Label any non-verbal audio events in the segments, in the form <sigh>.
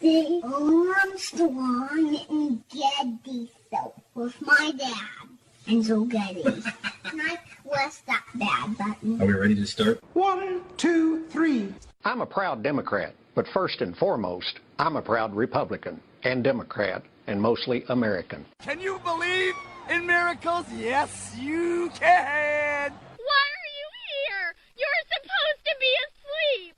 The Armstrong and Getty show with my dad, Enzo Getty. <laughs> and I press that bad button. Are we ready to start? One, two, three. I'm a proud Democrat, but first and foremost, I'm a proud Republican and Democrat and mostly American. Can you believe in miracles? Yes, you can. Why are you here? You're supposed to be asleep.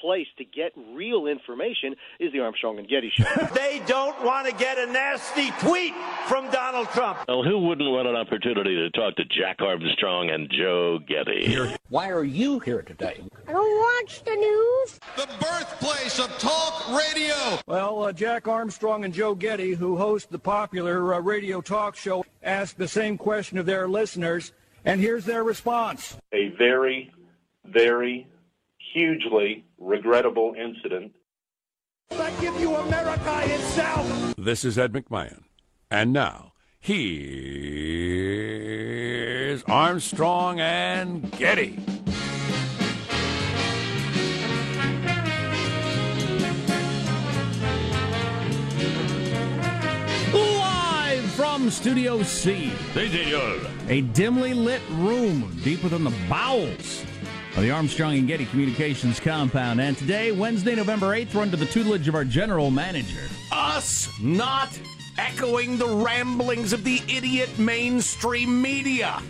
place to get real information is the Armstrong and Getty show. <laughs> they don't want to get a nasty tweet from Donald Trump. Well, who wouldn't want an opportunity to talk to Jack Armstrong and Joe Getty? Why are you here today? I don't watch the news. The birthplace of talk radio. Well, uh, Jack Armstrong and Joe Getty, who host the popular uh, radio talk show, asked the same question of their listeners, and here's their response. A very, very hugely regrettable incident. I give you America itself. This is Ed McMahon. And now, here's Armstrong and Getty. Live from Studio C. A dimly lit room deep within the bowels of the Armstrong and Getty Communications compound. And today, Wednesday, November 8th, we're under the tutelage of our general manager. Us not echoing the ramblings of the idiot mainstream media.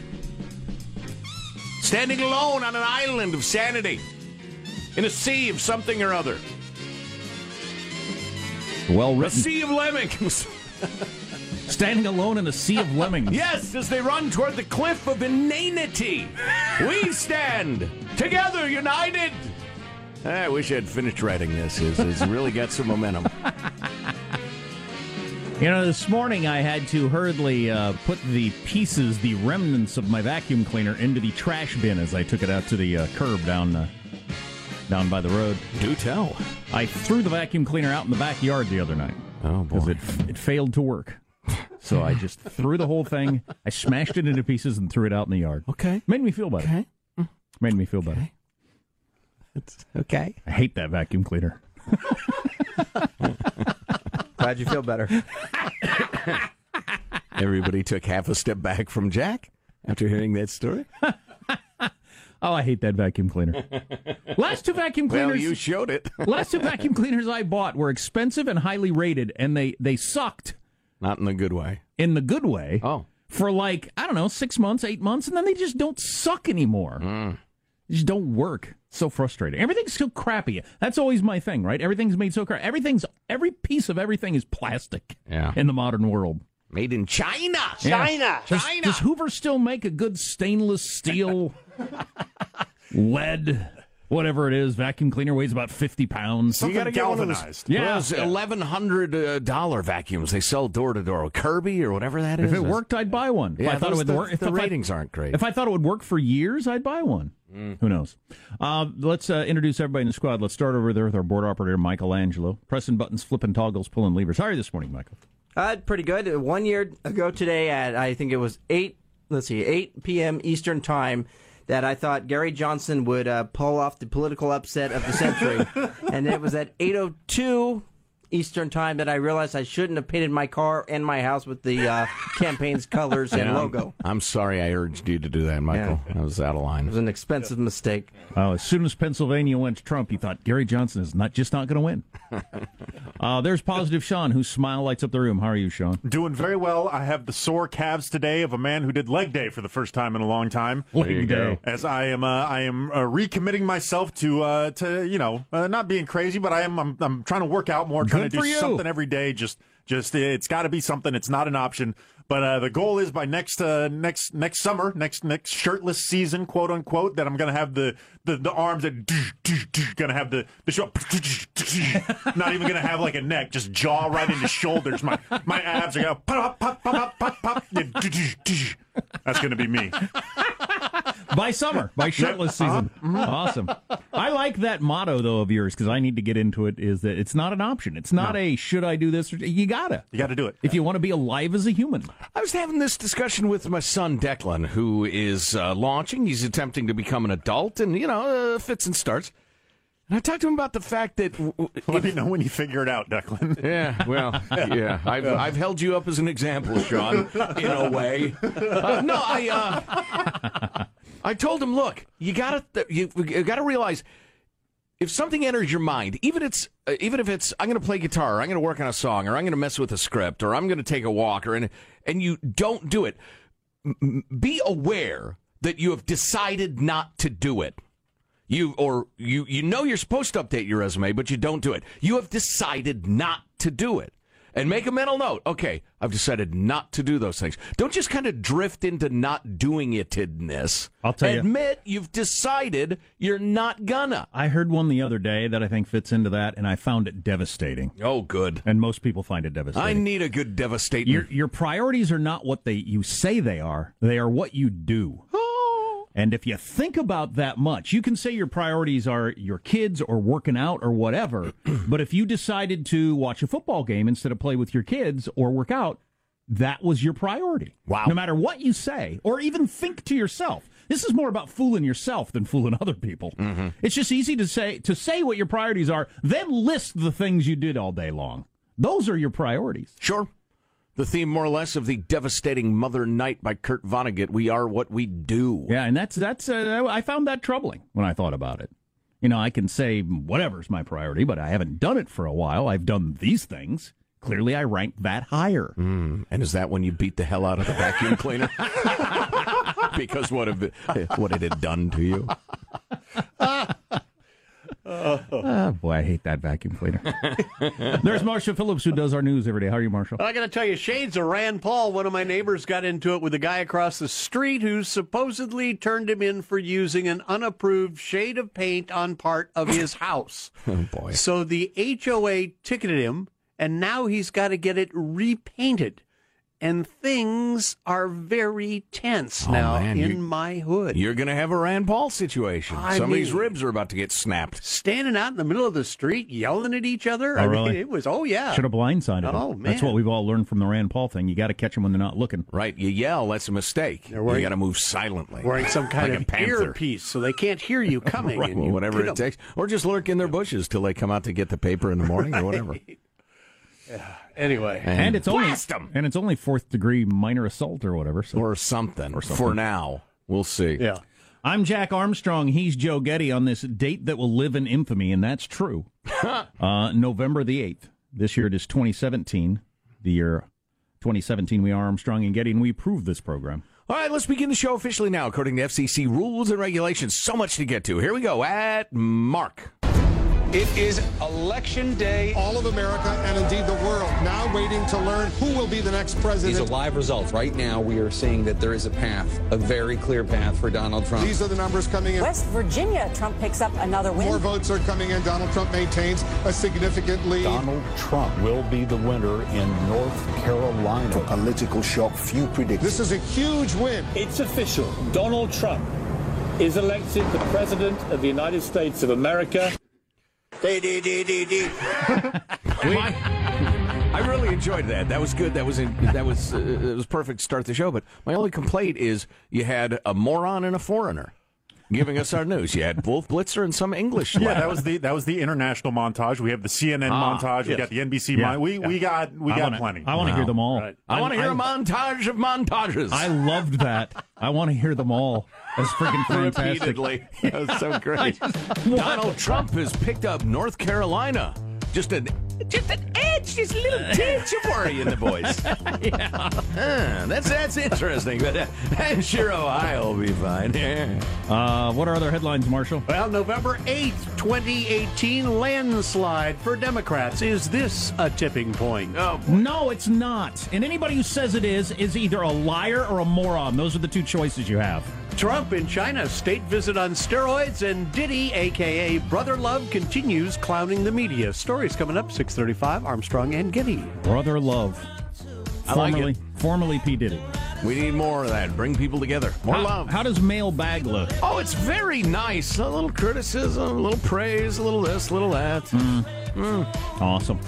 Standing alone on an island of sanity in a sea of something or other. Well written. A sea of lemmings. <laughs> Standing alone in a sea of lemmings. Yes, as they run toward the cliff of inanity, we stand together, united. I wish I had finished writing this. It's, it's really got some momentum. You know, this morning I had to hurriedly uh, put the pieces, the remnants of my vacuum cleaner into the trash bin as I took it out to the uh, curb down uh, down by the road. Do tell. I threw the vacuum cleaner out in the backyard the other night. Oh, boy! Because it, it failed to work. So I just threw the whole thing, I smashed it into pieces and threw it out in the yard. Okay. Made me feel better. Okay. Mm. Made me feel better. Okay. I hate that vacuum cleaner. Glad you feel better. <laughs> Everybody took half a step back from Jack after hearing that story. <laughs> Oh, I hate that vacuum cleaner. Last two vacuum cleaners. Well, cleaners. you showed it. last two vacuum cleaners I bought were expensive and highly rated, and they they sucked Not in the good way. in the good way. Oh. For like I don't know, six months, eight months, and then they just don't suck anymore. Mm. They just don't work. So frustrating. Everything's so crappy. That's always my thing, right? Everything's made so crappy. Everything's every piece of everything is plastic. Yeah. In the modern world. Made in China. Yeah. China. Does, does Hoover still make a good stainless steel, <laughs> lead, whatever it is, vacuum cleaner weighs about fifty pounds? you got to get one of those, galvanized. Yeah. those $1,100 vacuums they sell door to door, Kirby or whatever that is. If it worked, I'd buy one. If I thought it would the- work. If the if I- ratings aren't great. If I thought it would work for years, I'd buy one. Who knows? Uh, let's uh, introduce everybody in the squad. Let's start over there with our board operator, Michelangelo. Pressing buttons, flipping toggles, pulling levers. How are you this morning, Michael? Uh, pretty good. One year ago today, at I think it was eight. Let's see, eight p.m. Eastern time. That I thought Gary Johnson would uh, pull off the political upset of the century, <laughs> and it was at eight o two Eastern time that I realized I shouldn't have painted my car and my house with the uh, <laughs> campaign's colors and Yeah, logo. I'm, I'm sorry I urged you to do that, Michael. I was out of line. It was an expensive mistake. Uh, as soon as Pennsylvania went to Trump, you thought Gary Johnson is not just not going to win. <laughs> uh, there's positive Sean, whose smile lights up the room. How are you, Sean? Doing very well. I have the sore calves today of a man who did leg day for the first time in a long time. Leg day. As I am, uh, I am uh, recommitting myself to, uh, to you know, uh, not being crazy, but I am. I'm, I'm trying to work out more, trying Good to do something every day. Just, just it's got to be something. It's not an option. But uh, the goal is by next uh, next next summer, next next shirtless season, quote unquote, that I'm going to have the, the, the arms that going to have the the show, not even going to have like a neck, just jaw right into shoulders. My my abs are going pop pop pop pop pop pop. That's going to be me. <laughs> by summer, by shirtless season. Awesome. I like that motto though of yours because I need to get into it. Is that it's not an option. It's not a should I do this? Or, you gotta. You got to do it. If you want to be alive as a human. I was having this discussion with my son Declan, who is uh, launching. He's attempting to become an adult, and you know, uh, fits and starts. And I talked to him about the fact that. <laughs> Let me know when you figure it out, Declan. <laughs> Yeah, well, yeah, I've I've held you up as an example, Sean, in a way. Uh, no, I uh, I told him, look, you gotta you, you gotta realize if something enters your mind, even it's uh, even if it's I'm going to play guitar, or I'm going to work on a song, or I'm going to mess with a script, or I'm going to take a walk, or and and you don't do it, m- be aware that you have decided not to do it. You or you you know you're supposed to update your resume, but you don't do it. You have decided not to do it. And make a mental note. Okay, I've decided not to do those things. Don't just kind of drift into not doing it in this. I'll tell you. Admit you've decided you're not gonna. I heard one the other day that I think fits into that, and I found it devastating. Oh, good. And most people find it devastating. I need a good devastating. Your your priorities are not what they you say they are. They are what you do. And if you think about that much, you can say your priorities are your kids or working out or whatever. <clears throat> but if you decided to watch a football game instead of play with your kids or work out, that was your priority. Wow. No matter what you say or even think to yourself. This is more about fooling yourself than fooling other people. Mm-hmm. It's just easy to say to say what your priorities are, then list the things you did all day long. Those are your priorities. Sure. The theme, more or less, of the devastating Mother Night by Kurt Vonnegut. We are what we do. Yeah, and that's that's uh, I found that troubling when I thought about it. You know, I can say whatever's my priority, but I haven't done it for a while. I've done these things. Clearly, I rank that higher. Mm, and is that when you beat the hell out of the vacuum cleaner? <laughs> because what have what it had done to you? <laughs> Oh, oh boy, I hate that vacuum cleaner. <laughs> There's Marshall Phillips who does our news every day. How are you, Marshall? I got to tell you, shades of Rand Paul. One of my neighbors got into it with a guy across the street who supposedly turned him in for using an unapproved shade of paint on part of his <laughs> house. Oh boy! So the HOA ticketed him, and now he's got to get it repainted. And things are very tense Oh, now man, in my hood. You're going to have a Rand Paul situation. I Somebody's mean- ribs are about to get snapped. Standing out in the middle of the street yelling at each other. Oh, I really? mean, it was, oh, yeah. Should have blindsided them. Oh, That's man. what we've all learned from the Rand Paul thing. You got to catch them when they're not looking. Right. You yell, that's a mistake. wearing- you got to move silently. Wearing some kind like a of earpiece so they can't hear you <laughs> coming. right, and well, you whatever put it 'em- takes. Or just lurk in their bushes till they come out to get the paper in the morning or whatever. <laughs> Anyway. And, it's only blast 'em! and it's only fourth degree minor assault or whatever. So. Or something. Or something. For now. We'll see. Yeah. I'm Jack Armstrong. He's Joe Getty on this date that will live in infamy, and that's true. <laughs> uh, November the 8th. This year it is 2017. The year 2017, we are Armstrong and Getty, and we approve this program. All right, let's begin the show officially now, according to FCC rules and regulations. So much to get to. Here we go at Mark. It is election day. All of America and indeed the world now waiting to learn who will be the next president. These are live results. Right now, we are seeing that there is a path, a very clear path for Donald Trump. These are the numbers coming in. West Virginia, Trump picks up another win. More votes are coming in. Donald Trump maintains a significant lead. Donald Trump will be the winner in North Carolina. A political shock few predict. This is a huge win. It's official. Donald Trump is elected the President of the United States of America. <laughs> I really enjoyed that. That was good. That was in, that was uh, it was perfect to start the show. But my only complaint is you had a moron and a foreigner giving us our news. You had Wolf Blitzer and some English. Yeah, that was the that was the international montage. We have the CNN Ah, montage. We got the NBC. Yeah. mon- we we got we I got wanna- plenty. I want to hear them all. I want to hear a montage of montages. I loved that. I want to hear them all. That's freaking <laughs> fantastic. repeatedly. That was so <laughs> great. just Donald Trump has picked up North Carolina. Just an just an edge, just a little tinge of worry in the voice. <laughs> yeah. Huh, that's that's interesting, but uh, I'm sure Ohio will be fine. <laughs> Uh, what are other headlines, Marshall? Well, November 8th, 2018, landslide for Democrats. Is this a tipping point? Oh, No, it's not. And anybody who says it is is either a liar or a moron. Those are the two choices you have. Trump in China, state visit on steroids, and Diddy, a.k.a. Brother Love, continues clowning the media. Stories coming up, 635, Armstrong and Getty. Brother Love. I like Formerly, it. formerly P. Diddy. We need more of that. Bring people together. More how, love. How does mailbag look? Oh, it's very nice. A little criticism, a little praise, a little this, a little that. Mm. Awesome.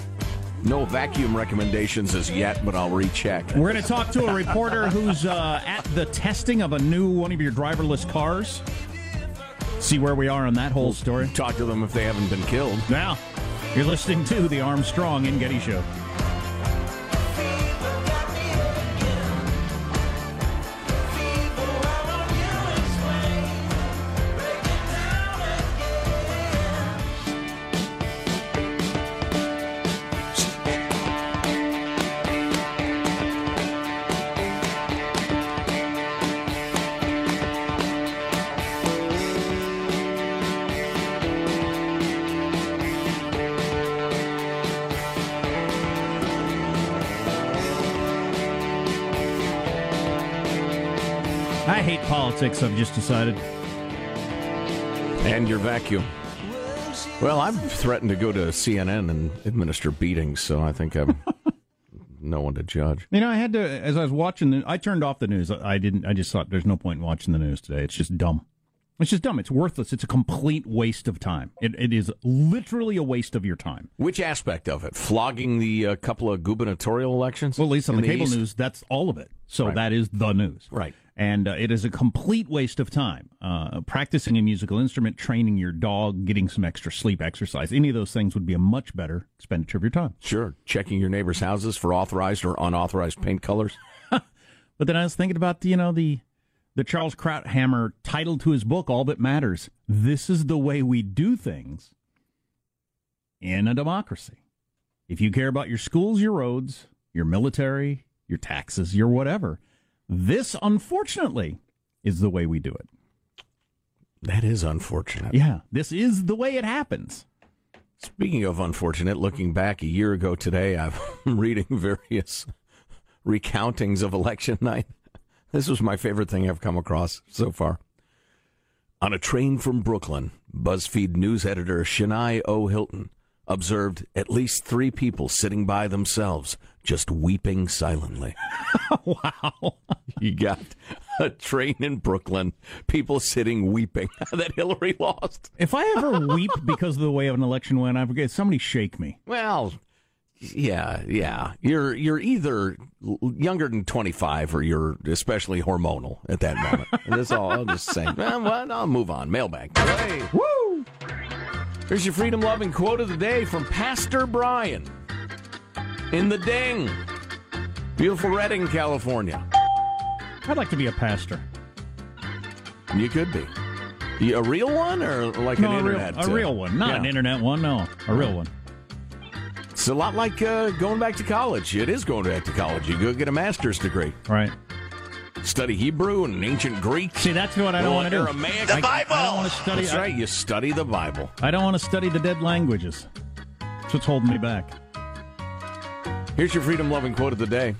No vacuum recommendations as yet, but I'll recheck. We're going to talk to a reporter who's uh, at the testing of a new one of your driverless cars. See where we are on that whole story. Talk to them if they haven't been killed. Now, you're listening to the Armstrong and Getty Show. Politics, I've just decided. And your vacuum. Well, I've threatened to go to CNN and administer beatings, so I think I'm <laughs> no one to judge. You know, I had to as I was watching the I turned off the news. I didn't I just thought there's no point in watching the news today. It's just dumb. It's just dumb. It's worthless. It's a complete waste of time. It, it is literally a waste of your time. Which aspect of it? Flogging the uh, couple of gubernatorial elections? Well, at least on in the cable East? news, that's all of it. So Right. that is the news. Right. And uh, it is a complete waste of time. Uh, practicing a musical instrument, training your dog, getting some extra sleep, exercise, any of those things would be a much better expenditure of your time. Sure. Checking your neighbors' houses for authorized or unauthorized paint colors. <laughs> But then I was thinking about you know the the Charles Krauthammer title to his book, All That Matters. This is the way we do things in a democracy. If you care about your schools, your roads, your military, your taxes, your whatever, this unfortunately is the way we do it. That is unfortunate. Yeah, this is the way it happens. Speaking of unfortunate, looking back a year ago today, I'm <laughs> reading various recountings of election night. This was my favorite thing I've come across so far. On a train from Brooklyn, BuzzFeed news editor Shani O. Hilton observed at least three people sitting by themselves, just weeping silently. <laughs> wow. You got a train in Brooklyn, people sitting weeping <laughs> that Hillary lost. If I ever weep because of the way an election went, I forget somebody shake me. Well, yeah, yeah. You're you're either younger than 25 or you're especially hormonal at that moment. <laughs> That's all I'll just say. Well, I'll move on. Mailbag. Hey. Woo! Here's your freedom loving quote of the day from Pastor Brian in the Ding. Beautiful Redding, California. I'd like to be a pastor. You could be. You- A real one or like no, an a real, internet? a uh, real one, not yeah. an internet one. No, a real one. It's a lot like uh, going back to college. It is going back to college. You go get a master's degree. Right. Study Hebrew and ancient Greek. See, that's what I don't want to do. Aramaic. I- I don't want to study. That's right. You study the Bible. I don't want to study the dead languages. That's what's holding me back. Here's your freedom loving quote of the day.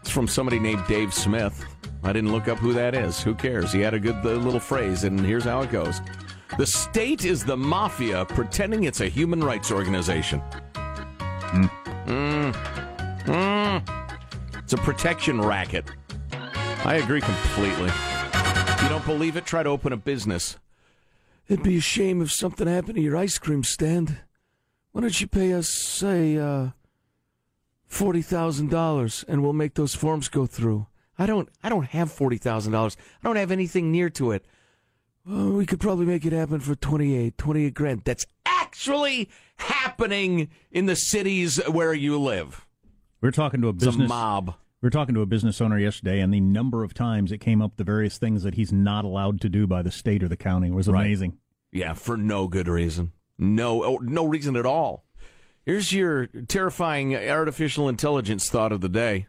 It's from somebody named Dave Smith. I didn't look up who that is. Who cares? He had a good uh, little phrase, and here's how it goes The state is the mafia pretending it's a human rights organization. Mm. Mm. It's a protection racket. I agree completely. You don't believe it? Try to open a business. It'd be a shame if something happened to your ice cream stand. Why don't you pay us, say, uh, forty thousand dollars, and we'll make those forms go through. I don't. I don't have forty thousand dollars. I don't have anything near to it. Well, we could probably make it happen for 28, 28 grand. That's actually happening in the cities where you live. We're talking to a It's a business mob. We were talking to a business owner yesterday, and the number of times it came up the various things that he's not allowed to do by the state or the county was Right. amazing. Yeah, for no good reason. No, oh, no reason at all. Here's your terrifying artificial intelligence thought of the day.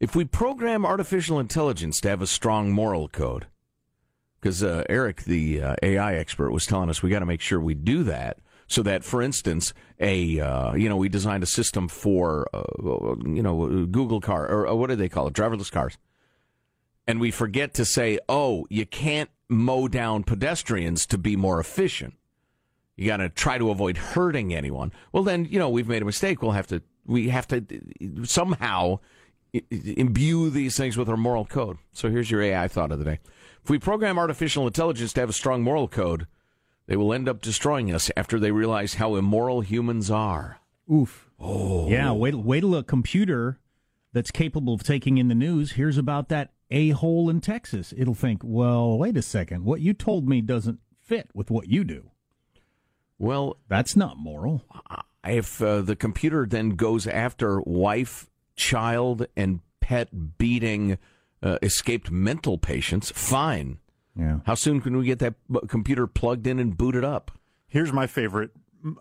If we program artificial intelligence to have a strong moral code, because uh, Eric, the uh, AI expert, was telling us we got to make sure we do that, so that, for instance, a uh, you know we designed a system for uh, you know Google car or uh, what do they call it, driverless cars, and we forget to say, oh, you can't mow down pedestrians to be more efficient. You got to try to avoid hurting anyone. Well, then you know we've made a mistake. We'll have to we have to somehow imbue these things with our moral code. So here's your AI thought of the day. If we program artificial intelligence to have a strong moral code, they will end up destroying us after they realize how immoral humans are. Oof. Oh. Yeah, wait, wait till a computer that's capable of taking in the news hears about that a hole in Texas. It'll think, well, wait a second. What you told me doesn't fit with what you do. Well, that's not moral. If uh, the computer then goes after wife, child, and pet beating uh, escaped mental patients, fine. Yeah. How soon can we get that computer plugged in and booted up? Here's my favorite,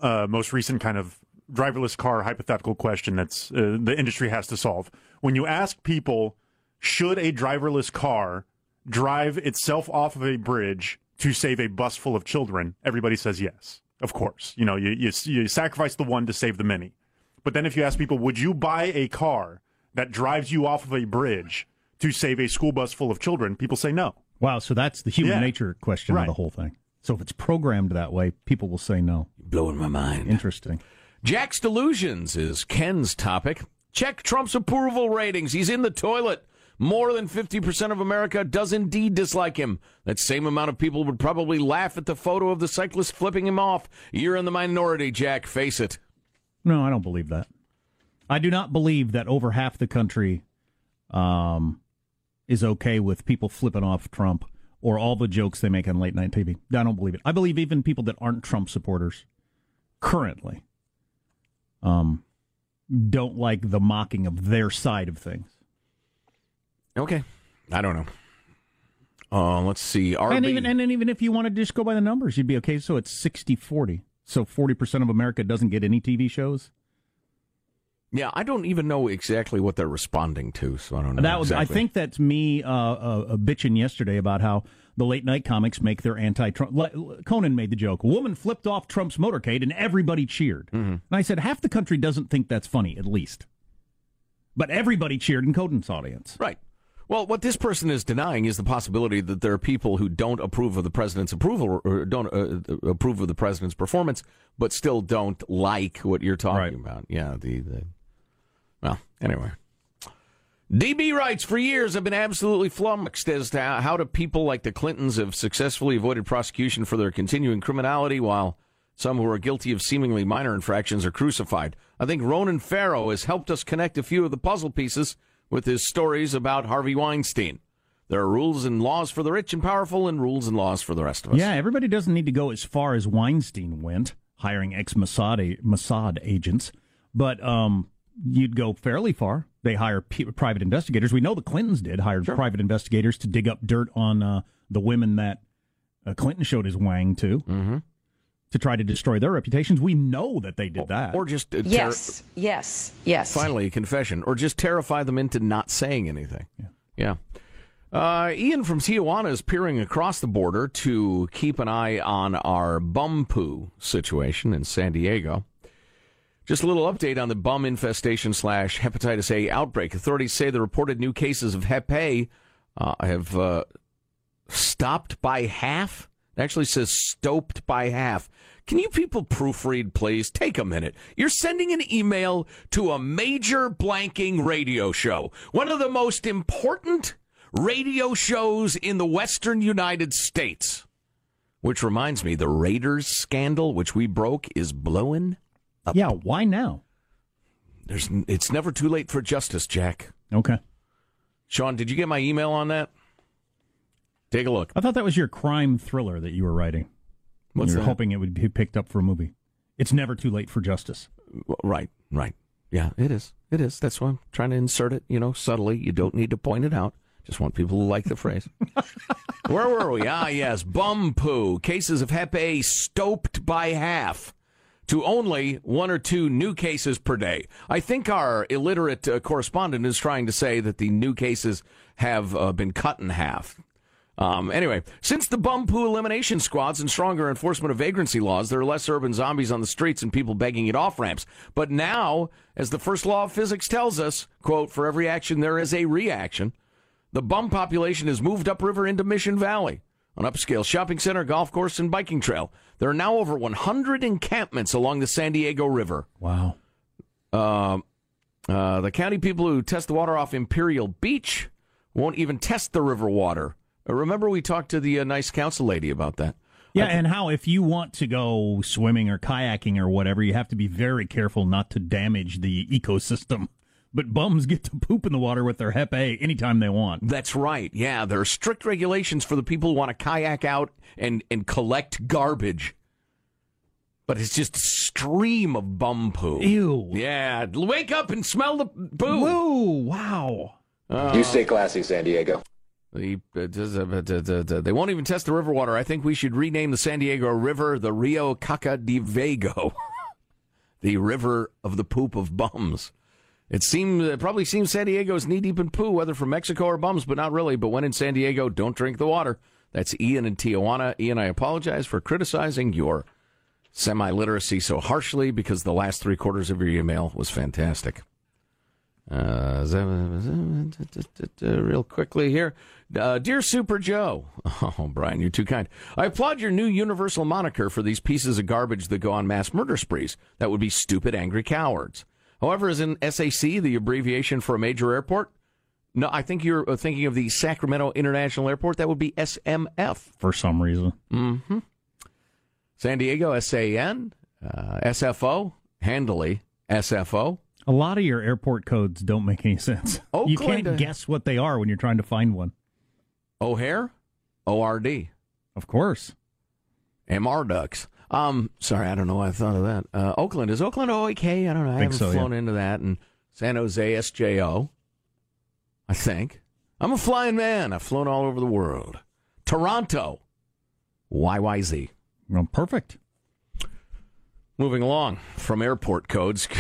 uh, most recent kind of driverless car hypothetical question that's uh, the industry has to solve. When you ask people, should a driverless car drive itself off of a bridge to save a bus full of children? Everybody says yes. Of course, you know you you, you sacrifice the one to save the many. But then if you ask people, would you buy a car that drives you off of a bridge to save a school bus full of children? People say no. Wow, so that's the human Yeah. nature question of the whole thing. So if it's programmed that way, people will say no. Blowing my mind. Interesting. Jack's delusions is Ken's topic. Check Trump's approval ratings. He's in the toilet. More than 50% of America does indeed dislike him. That same amount of people would probably laugh at the photo of the cyclist flipping him off. You're in the minority, Jack. Face it. No, I don't believe that. I do not believe that over half the country um, is okay with people flipping off Trump or all the jokes they make on late night TV. I don't believe it. I believe even people that aren't Trump supporters currently um, don't like the mocking of their side of things. Okay. I don't know. Uh, let's see. RB. And even and then even if you want to just go by the numbers, you'd be okay. So it's 60-40. So 40% of America doesn't get any TV shows. Yeah, I don't even know exactly what they're responding to, so I don't know. That was, I think that's me uh, uh, uh, bitching yesterday about how the late night comics make their anti-Trump. Conan made the joke: a woman flipped off Trump's motorcade and everybody cheered. Mm-hmm. And I said, half the country doesn't think that's funny, at least. But everybody cheered in Conan's audience. Right. Well, what this person is denying is the possibility that there are people who don't approve of the president's approval or don't uh, approve of the president's performance, but still don't like what you're talking about. Yeah, the, the well, anyway. DB writes, for years I've been absolutely flummoxed as to how do people like the Clintons have successfully avoided prosecution for their continuing criminality while some who are guilty of seemingly minor infractions are crucified. I think Ronan Farrow has helped us connect a few of the puzzle pieces with his stories about Harvey Weinstein. There are rules and laws for the rich and powerful and rules and laws for the rest of us. Yeah, everybody doesn't need to go as far as Weinstein went, hiring ex Mossad agents, but um, you'd go fairly far. They hire p- private investigators. We know the Clintons did hire private investigators to dig up dirt on uh, the women that uh, Clinton showed his wang to. Mm-hmm. To try to destroy their reputations, we know that they did that. Or just uh, ter- Yes, yes, yes. Finally, a confession, or just terrify them into not saying anything. Yeah. Uh, Ian from Tijuana is peering across the border to keep an eye on our bum poo situation in San Diego. Just a little update on the bum infestation slash hepatitis A outbreak. Authorities say the reported new cases of Hep A uh, have uh, stopped by half. It actually says stoped by half. Can you people proofread, please? Take a minute. You're sending an email to a major blanking radio show, one of the most important radio shows in the western United States. Which reminds me, the Raiders scandal, which we broke, is blowing. Up. Yeah, why now? There's, it's never too late for justice, Jack. Okay. Sean, did you get my email on that? Take a look. I thought that was your crime thriller that you were writing. What's you were that? hoping it would be picked up for a movie. It's never too late for justice. Right, right. Yeah, it is. It is. That's why I'm trying to insert it, you know, subtly. You don't need to point it out. Just want people to like the phrase. <laughs> Where were we? Ah, yes. Bum poo. Cases of Hep A stoped by half to only one or two new cases per day. I think our illiterate uh, correspondent is trying to say that the new cases have uh, been cut in half. Um, anyway, since the bum poo elimination squads and stronger enforcement of vagrancy laws, there are less urban zombies on the streets and people begging at off ramps. But now, as the first law of physics tells us, quote, for every action there is a reaction, the bum population has moved upriver into Mission Valley, an upscale shopping center, golf course, and biking trail. There are now over 100 encampments along the San Diego River. Wow. Uh, uh, the county people who test the water off Imperial Beach won't even test the river water. Uh, remember, we talked to the uh, nice council lady about that. Yeah, and how if you want to go swimming or kayaking or whatever, you have to be very careful not to damage the ecosystem. But bums get to poop in the water with their Hep A anytime they want. That's right. Yeah, there are strict regulations for the people who want to kayak out and, and collect garbage. But it's just a stream of bum poo. Ew. Yeah, wake up and smell the poo. Whoa, wow. Uh, you stay classy, San Diego. The, uh, they won't even test the river water. I think we should rename the San Diego River the Rio Caca de Vago, <laughs> the river of the poop of bums. It seems it probably seems San Diego's knee deep in poo, whether from Mexico or bums, but not really. But when in San Diego, don't drink the water. That's Ian in Tijuana. Ian, I apologize for criticizing your semi literacy so harshly because the last three quarters of your email was fantastic. Uh, real quickly here. Uh, Dear Super Joe. <laughs> Oh, Brian, you're too kind. I applaud your new universal moniker for these pieces of garbage that go on mass murder sprees. That would be stupid, angry cowards. However, is in SAC, the abbreviation for a major airport, no, I think you're uh, thinking of the Sacramento International Airport. That would be SMF. For some reason. Mm-hmm. San Diego, SAN, uh, SFO, handily, SFO. A lot of your airport codes don't make any sense. Oakland, you can't guess what they are when you're trying to find one. O'Hare, ORD. Of course. MR Ducks. Um, sorry, I don't know why I thought of that. Uh, Oakland is Oakland OAK. I don't know. I, Think haven't so, flown yeah. into that. And San Jose SJO. I think I'm a flying man. I've flown all over the world. Toronto, YYZ. Well, perfect. Moving along from airport codes. <laughs>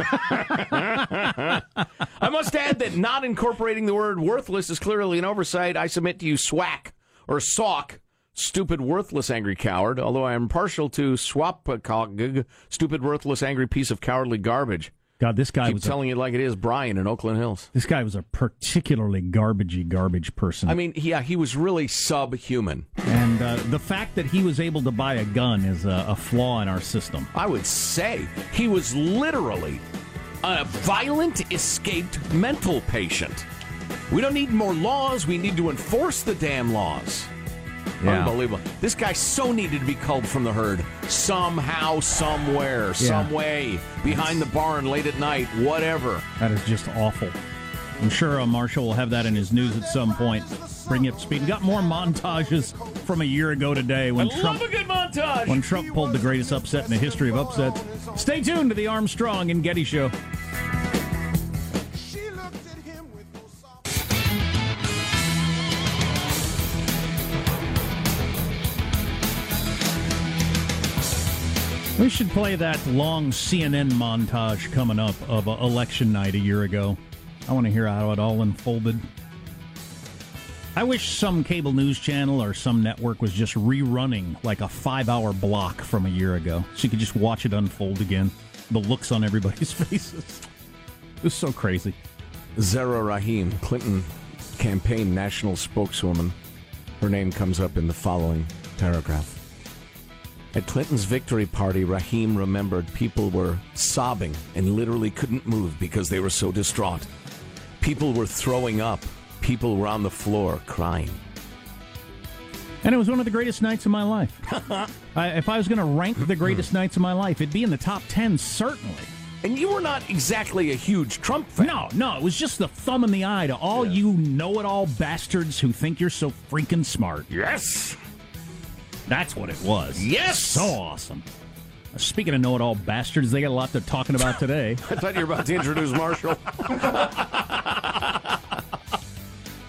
I must add that not incorporating the word worthless is clearly an oversight. I submit to you swack or sock, stupid, worthless, angry coward, although I am partial to swapcog, stupid, worthless, angry piece of cowardly garbage. God, this guy Keep was telling a, it like it is, Brian in Oakland Hills. this guy was a particularly garbagey garbage person. I mean, yeah, he was really subhuman. and uh, the fact that he was able to buy a gun is a, a flaw in our system. I would say he was literally a violent, escaped mental patient. We don't need more laws. We need to enforce the damn laws. Yeah. Unbelievable. This guy so needed to be culled from the herd. Somehow, somewhere, some way, behind the barn late at night, whatever. That is just awful. I'm sure uh, Marshall will have that in his news at some point. Bring you up to speed. We got more montages from a year ago today when I Trump love a good montage. when Trump pulled the greatest upset in the history of upsets. Stay tuned to the Armstrong and Getty Show. We should play that long CNN montage coming up of uh, election night a year ago. I want to hear how it all unfolded. I wish some cable news channel or some network was just rerunning like a five hour block from a year ago so you could just watch it unfold again. The looks on everybody's <laughs> faces. It was so crazy. Zara Rahim, Clinton campaign national spokeswoman. Her name comes up in the following paragraph. At Clinton's victory party, Rahim remembered people were sobbing and literally couldn't move because they were so distraught. People were throwing up. People were on the floor crying. And it was one of the greatest nights of my life. <laughs> I, if I was going to rank the greatest hmm. nights of my life, it'd be in the top 10, certainly. And you were not exactly a huge Trump fan. No, no, it was just the thumb in the eye to all you know it all bastards who think you're so freaking smart. Yes! That's what it was. Yes! So awesome. Speaking of know it all bastards, they got a lot they're talking about today. <laughs> I thought you were about to introduce Marshall. <laughs>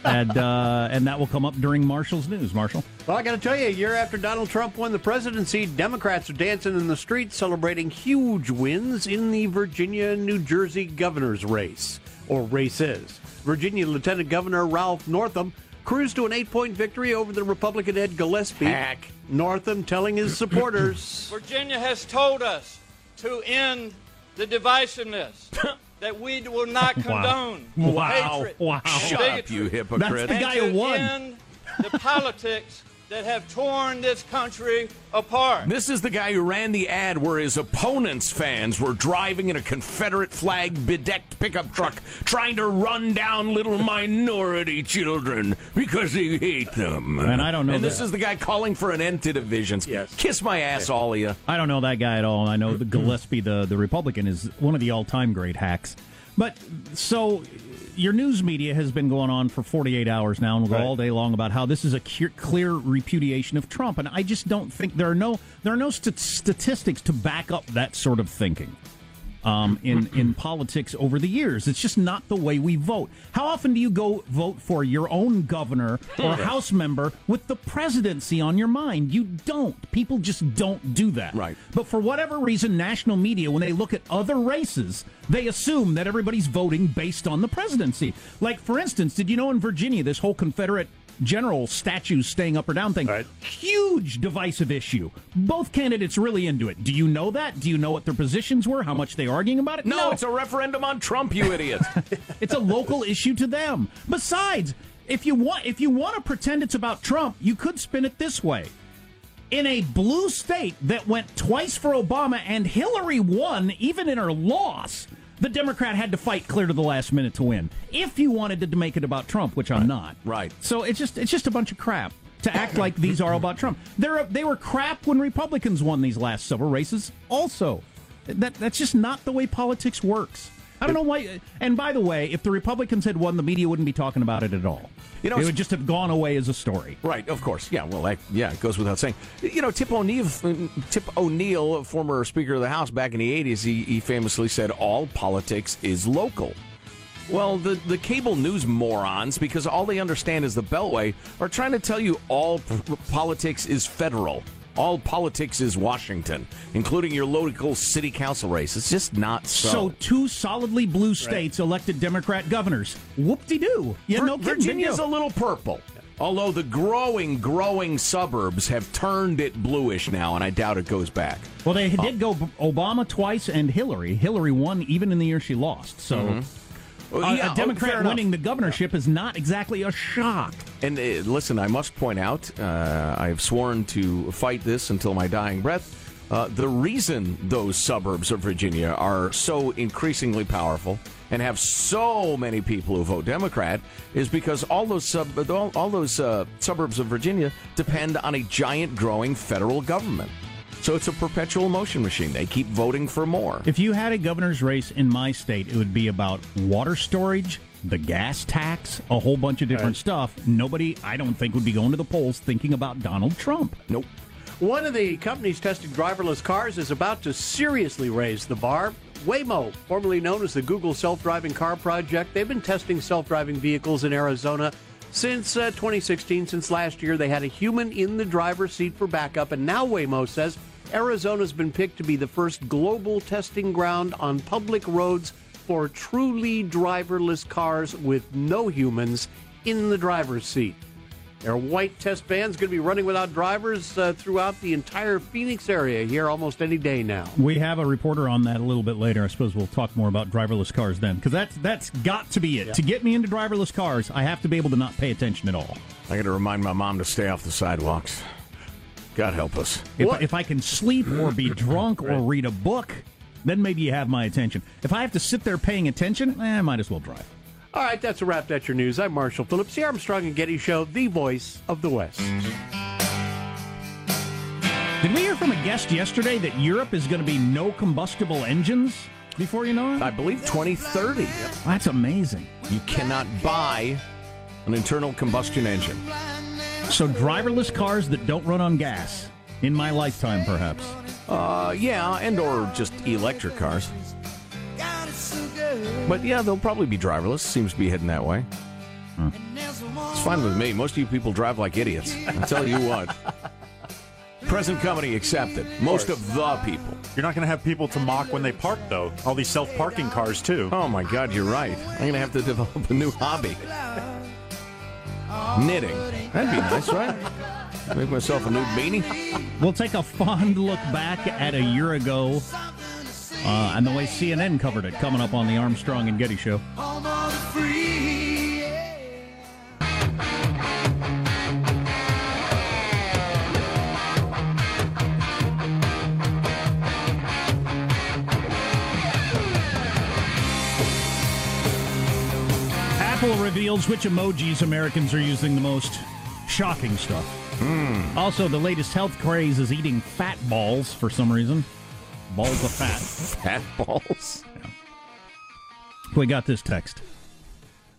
and uh, and that will come up during Marshall's news. Marshall. Well, I got to tell you, a year after Donald Trump won the presidency, Democrats are dancing in the streets celebrating huge wins in the Virginia New Jersey governor's race, or races. Virginia Lieutenant Governor Ralph Northam cruised to an eight point victory over the Republican Ed Gillespie. Hack. Northam telling his supporters <clears throat> Virginia has told us to end the divisiveness, <laughs> that we will not condone Wow. hatred, Wow. Shut bigotry, up, you hypocrite. That's the and guy to who won. end the politics <laughs> that have torn this country apart. This is the guy who ran the ad where his opponent's fans were driving in a Confederate flag bedecked pickup truck trying to run down little minority children because they hate them. And I don't know And this is the guy calling for an end to divisions. Yes. Kiss my ass, all of you. I don't know that guy at all. I know the Gillespie, the, the Republican, is one of the all time great hacks. But so your news media has been going on for 48 hours now and will go Right. all day long about how this is a clear, clear repudiation of Trump. And I just don't think there are no there are no st- statistics to back up that sort of thinking. Um, in in politics over the years, it's just not the way we vote. How often do you go vote for your own governor or House member with the presidency on your mind? You don't. People just don't do that. Right. But for whatever reason, national media, when they look at other races, they assume that everybody's voting based on the presidency. Like, for instance, did you know in Virginia, this whole Confederate general statues staying up or down thing, Right. huge divisive issue. Both candidates really into it. Do you know that? Do you know what their positions were? How much they arguing about it? No, it's a referendum on Trump, you idiot. <laughs> it's a local issue to them. Besides, if you want if you want to pretend it's about Trump, you could spin it this way. In a blue state that went twice for Obama and Hillary won even in her loss, the Democrat had to fight clear to the last minute to win. If you wanted to make it about Trump, which I'm not. Right. So it's just it's just a bunch of crap to act like these are all about Trump. They're they were crap when Republicans won these last several races also. That that's just not the way politics works. I don't know why. And by the way, if the Republicans had won, the media wouldn't be talking about it at all. You know, it would just have gone away as a story. Right, of course. Yeah, well, that, yeah, it goes without saying. You know, Tip O'Neill, Tip O'Neill, former Speaker of the House back in the '80s, he, he famously said, "All politics is local." Well, the the cable news morons, because all they understand is the Beltway, are trying to tell you all p- politics is federal. All politics is Washington, including your local city council race. It's just not so. So two solidly blue states elected Democrat governors. Whoop de doo. You had Vir- no kidding, Virginia's a little purple. Although the growing, growing suburbs have turned it bluish now, and I doubt it goes back. Well, they did go Obama twice and Hillary. Hillary won even in the year she lost. So. Mhm. Well, a- yeah, a oh, Democrat winning the governorship is not exactly a shock. And uh, listen, I must point out, uh, I have sworn to fight this until my dying breath. Uh, the reason those suburbs of Virginia are so increasingly powerful and have so many people who vote Democrat is because all those sub- all, all those uh, suburbs of Virginia depend on a giant growing federal government. So it's a perpetual motion machine. They keep voting for more. If you had a governor's race in my state, it would be about water storage, the gas tax, a whole bunch of different stuff. Nobody, I don't think, would be going to the polls thinking about Donald Trump. Nope. One of the companies testing driverless cars is about to seriously raise the bar. Waymo, formerly known as the Google Self Driving Car Project, they've been testing self driving vehicles in Arizona since uh, 2016. Since last year, they had a human in the driver's seat for backup, and now Waymo says Arizona's been picked to be the first global testing ground on public roads for truly driverless cars with no humans in the driver's seat. Their white test van's going to be running without drivers uh, throughout the entire Phoenix area here almost any day now. We have a reporter on that a little bit later. I suppose we'll talk more about driverless cars then, because that's that's got to be it. Yeah. To get me into driverless cars, I have to be able to not pay attention at all. I got to remind my mom to stay off the sidewalks. God help us. If, if I can sleep or be <laughs> drunk or read a book, then maybe you have my attention. If I have to sit there paying attention, eh, I might as well drive. All right, that's a wrap. That's your news. I'm Marshall Phillips, the Armstrong and Getty Show, the voice of the West. Did we hear from a guest yesterday that Europe is going to be no combustible engines before you know it? I believe 2030. That's amazing. You cannot buy an internal combustion engine. So driverless cars that don't run on gas in my lifetime, perhaps. Uh, yeah, and or just electric cars. But yeah, they'll probably be driverless. Seems to be heading that way. It's fine with me. Most of you people drive like idiots. I tell you what. Present company accepted. Most of the people. You're not going to have people to mock when they park, though. All these self parking cars, too. Oh my God, you're right. I'm going to have to develop a new hobby. Knitting. That'd be nice, right? Make myself a new beanie. We'll take a fond look back at a year ago uh, and the way CNN covered it coming up on the Armstrong and Getty Show. Apple reveals which emojis Americans are using the most. Shocking stuff. Hmm. Also, the latest health craze is eating fat balls for some reason. Balls of fat. <laughs> Fat balls? We got this text.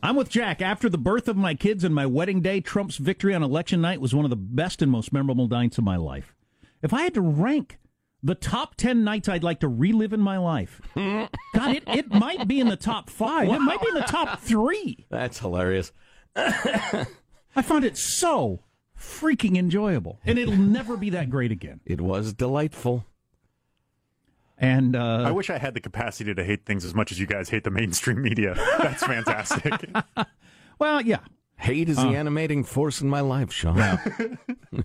I'm with Jack. After the birth of my kids and my wedding day, Trump's victory on election night was one of the best and most memorable nights of my life. If I had to rank the top 10 nights I'd like to relive in my life, <laughs> God, it, it might be in the top five. It might be in the top three. That's hilarious. <laughs> I found it so freaking enjoyable. And it'll <laughs> never be that great again. It was delightful. And uh, I wish I had the capacity to hate things as much as you guys hate the mainstream media. That's <laughs> fantastic. <laughs> well, yeah. Hate is Uh. the animating force in my life, Sean.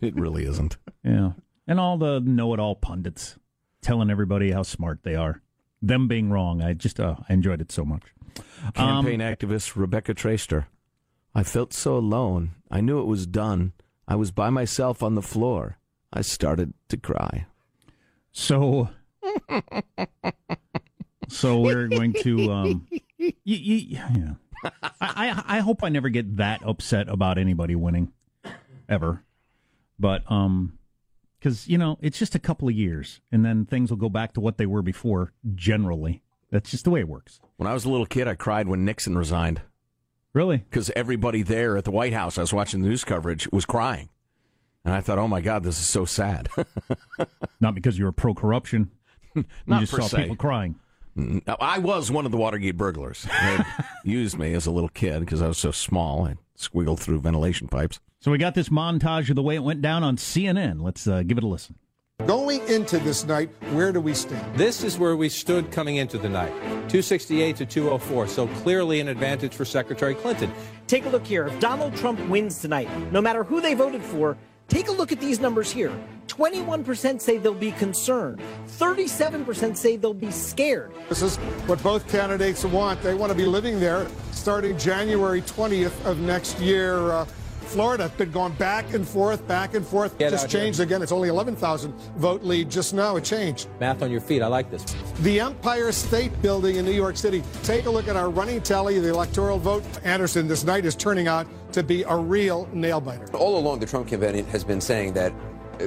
it really isn't. Yeah. And all the know it all pundits telling everybody how smart they are. Them being wrong. I just uh, I enjoyed it so much. Um, Campaign activist Rebecca Traister. I felt so alone. I knew it was done. I was by myself on the floor. I started to cry. So, so we're going to. Um, y- y- yeah. I, I I hope I never get that upset about anybody winning, ever. But um, because you know it's just a couple of years, and then things will go back to what they were before. Generally, that's just the way it works. When I was a little kid, I cried when Nixon resigned. Really? Because everybody there at the White House, I was watching the news coverage, was crying. And I thought, oh my God, this is so sad. <laughs> Not because you were pro corruption. you Not just per saw se. people crying. I was one of the Watergate burglars. They <laughs> used me as a little kid because I was so small. I squiggled through ventilation pipes. So we got this montage of the way it went down on CNN. Let's uh, give it a listen. Going into this night, where do we stand? This is where we stood coming into the night 268 to 204. So clearly an advantage for Secretary Clinton. Take a look here. If Donald Trump wins tonight, no matter who they voted for, take a look at these numbers here. 21% say they'll be concerned. 37% say they'll be scared. This is what both candidates want. They want to be living there starting January 20th of next year. Uh, Florida has been going back and forth, back and forth. Get just out here. changed again. It's only 11,000 vote lead just now. It changed. Math on your feet. I like this. The Empire State Building in New York City. Take a look at our running tally, the electoral vote. Anderson, this night is turning out to be a real nail biter. All along, the Trump campaign has been saying that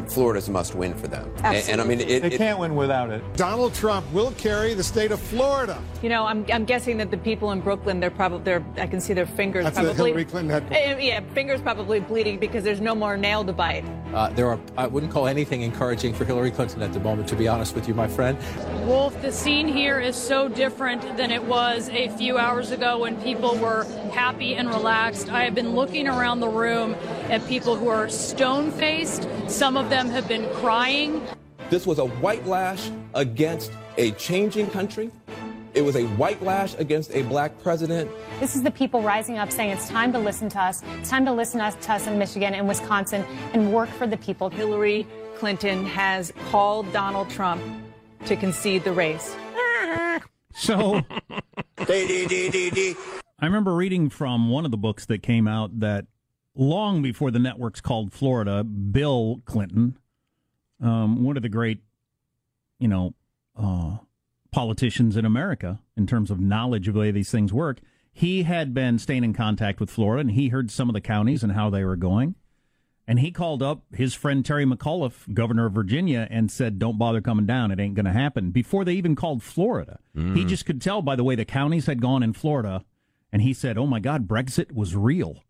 Florida's a must win for them. And, and I mean, it, They can't win without it. Donald Trump will carry the state of Florida. You know, I'm, I'm guessing that the people in Brooklyn, they're probably, they're, I can see their fingers That's probably. Hillary Clinton headquarters. Eh, Yeah, fingers probably bleeding because there's no more nail to bite. Uh, there are, I wouldn't call anything encouraging for Hillary Clinton at the moment, to be honest with you, my friend. Wolf, the scene here is so different than it was a few hours ago when people were happy and relaxed. I have been looking around the room at people who are stone faced. Some of them have been crying. This was a white lash against a changing country. It was a white lash against a black president. This is the people rising up saying it's time to listen to us. It's time to listen to us, to in Michigan and Wisconsin and work for the people. Hillary Clinton has called Donald Trump to concede the race. <laughs> So, <laughs> I remember reading from one of the books that came out that long before the networks called Florida, Bill Clinton, um, one of the great, you know, uh, politicians in America in terms of knowledge of the way these things work, he had been staying in contact with Florida and he heard some of the counties and how they were going. And he called up his friend Terry McAuliffe, governor of Virginia, and said, Don't bother coming down. It ain't going to happen. Before they even called Florida. He Mm. just could tell by the way the counties had gone in Florida. And he said, Oh my God, Brexit was real.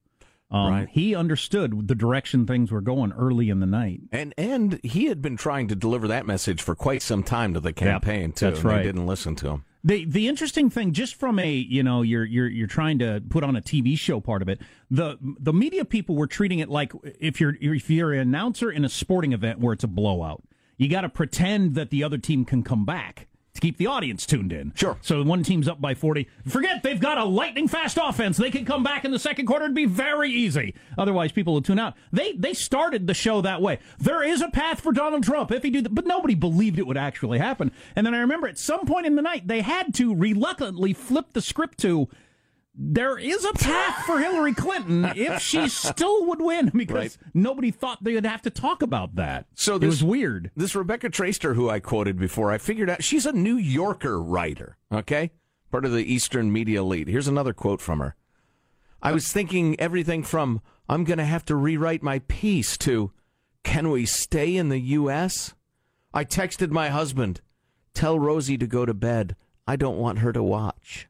Um, Right. He understood the direction things were going early in the night. And and he had been trying to deliver that message for quite some time to the campaign too. that's and they right. didn't listen to him. The the interesting thing, just from a you know you're you're you're trying to put on a TV show part of it, the the media people were treating it like if you're if you're an announcer in a sporting event where it's a blowout, you got to pretend that the other team can come back to keep the audience tuned in. Sure. So one team's up by forty. Forget they've got a lightning fast offense. They can come back in the second quarter. It'd be very easy. Otherwise, people will tune out. They they started the show that way. There is a path for Donald Trump if he do that, but nobody believed it would actually happen. And then I remember at some point in the night they had to reluctantly flip the script to. There is a path for Hillary Clinton if she <laughs> still would win because Right. nobody thought they would have to talk about that. So it was weird. This Rebecca Traister, who I quoted before, I figured out she's a New Yorker writer. Okay, part of the Eastern Media Elite. Here's another quote from her. I was thinking everything from "I'm going to have to rewrite my piece" to "Can we stay in the U.S.?" I texted my husband, "Tell Rosie to go to bed. I don't want her to watch."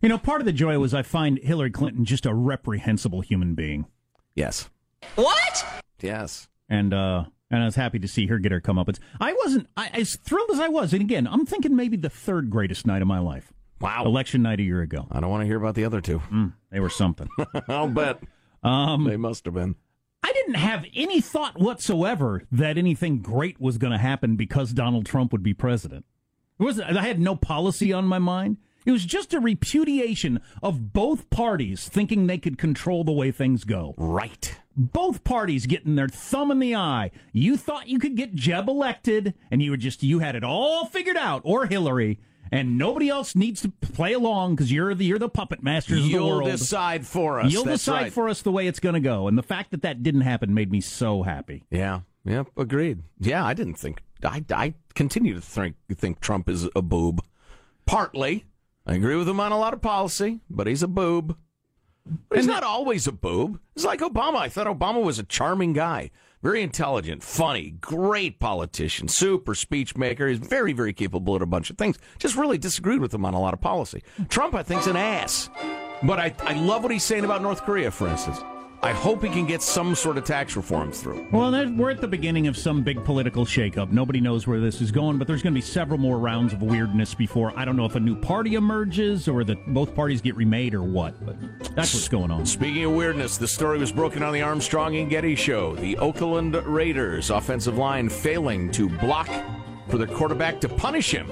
You know, part of the joy was I find Hillary Clinton just a reprehensible human being. Yes. What? Yes. And uh and I was happy to see her get her comeuppance. I wasn't I, as thrilled as I was, and again, I'm thinking maybe the third greatest night of my life. Wow. Election night a year ago. I don't want to hear about the other two. they were something. <laughs> I'll bet. Um, they must have been. I didn't have any thought whatsoever that anything great was going to happen because Donald Trump would be president. It was I had no policy on my mind. It was just a repudiation of both parties thinking they could control the way things go. Right. Both parties getting their thumb in the eye. You thought you could get Jeb elected and you were just you had it all figured out or Hillary and nobody else needs to play along because you're the you're the puppet masters of the You'll world. decide for us. You'll That's decide right. for us the way it's going to go. And the fact that that didn't happen made me so happy. Yeah. Yep. Agreed. Yeah, I didn't think. I, I continue to think think Trump is a boob. Partly, I agree with him on a lot of policy, but he's a boob. But he's not always a boob. He's like Obama. I thought Obama was a charming guy, very intelligent, funny, great politician, super speech maker. He's very, very capable at a bunch of things. Just really disagreed with him on a lot of policy. Trump, I think, is an ass. But I, I love what he's saying about North Korea, for instance. I hope he can get some sort of tax reforms through. Well, we're at the beginning of some big political shakeup. Nobody knows where this is going, but there's going to be several more rounds of weirdness before. I don't know if a new party emerges or that both parties get remade or what, but that's what's going on. Speaking of weirdness, the story was broken on the Armstrong and Getty show. The Oakland Raiders offensive line failing to block for their quarterback to punish him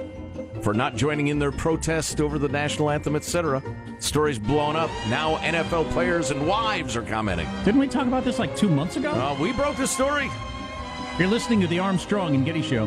for not joining in their protest over the national anthem, etc. Story's blown up. Now NFL players and wives are commenting. Didn't we talk about this like two months ago? Uh, we broke the story. You're listening to the Armstrong and Getty Show.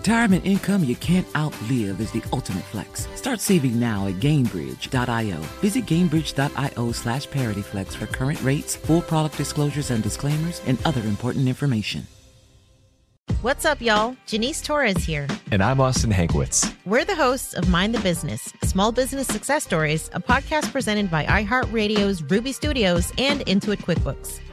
Retirement income you can't outlive is the ultimate flex. Start saving now at Gainbridge.io. Visit Gainbridge.io slash ParityFlex for current rates, full product disclosures and disclaimers, and other important information. What's up, y'all? Janice Torres here. And I'm Austin Hankwitz. We're the hosts of Mind the Business, Small Business Success Stories, a podcast presented by iHeartRadio's Ruby Studios and Intuit QuickBooks.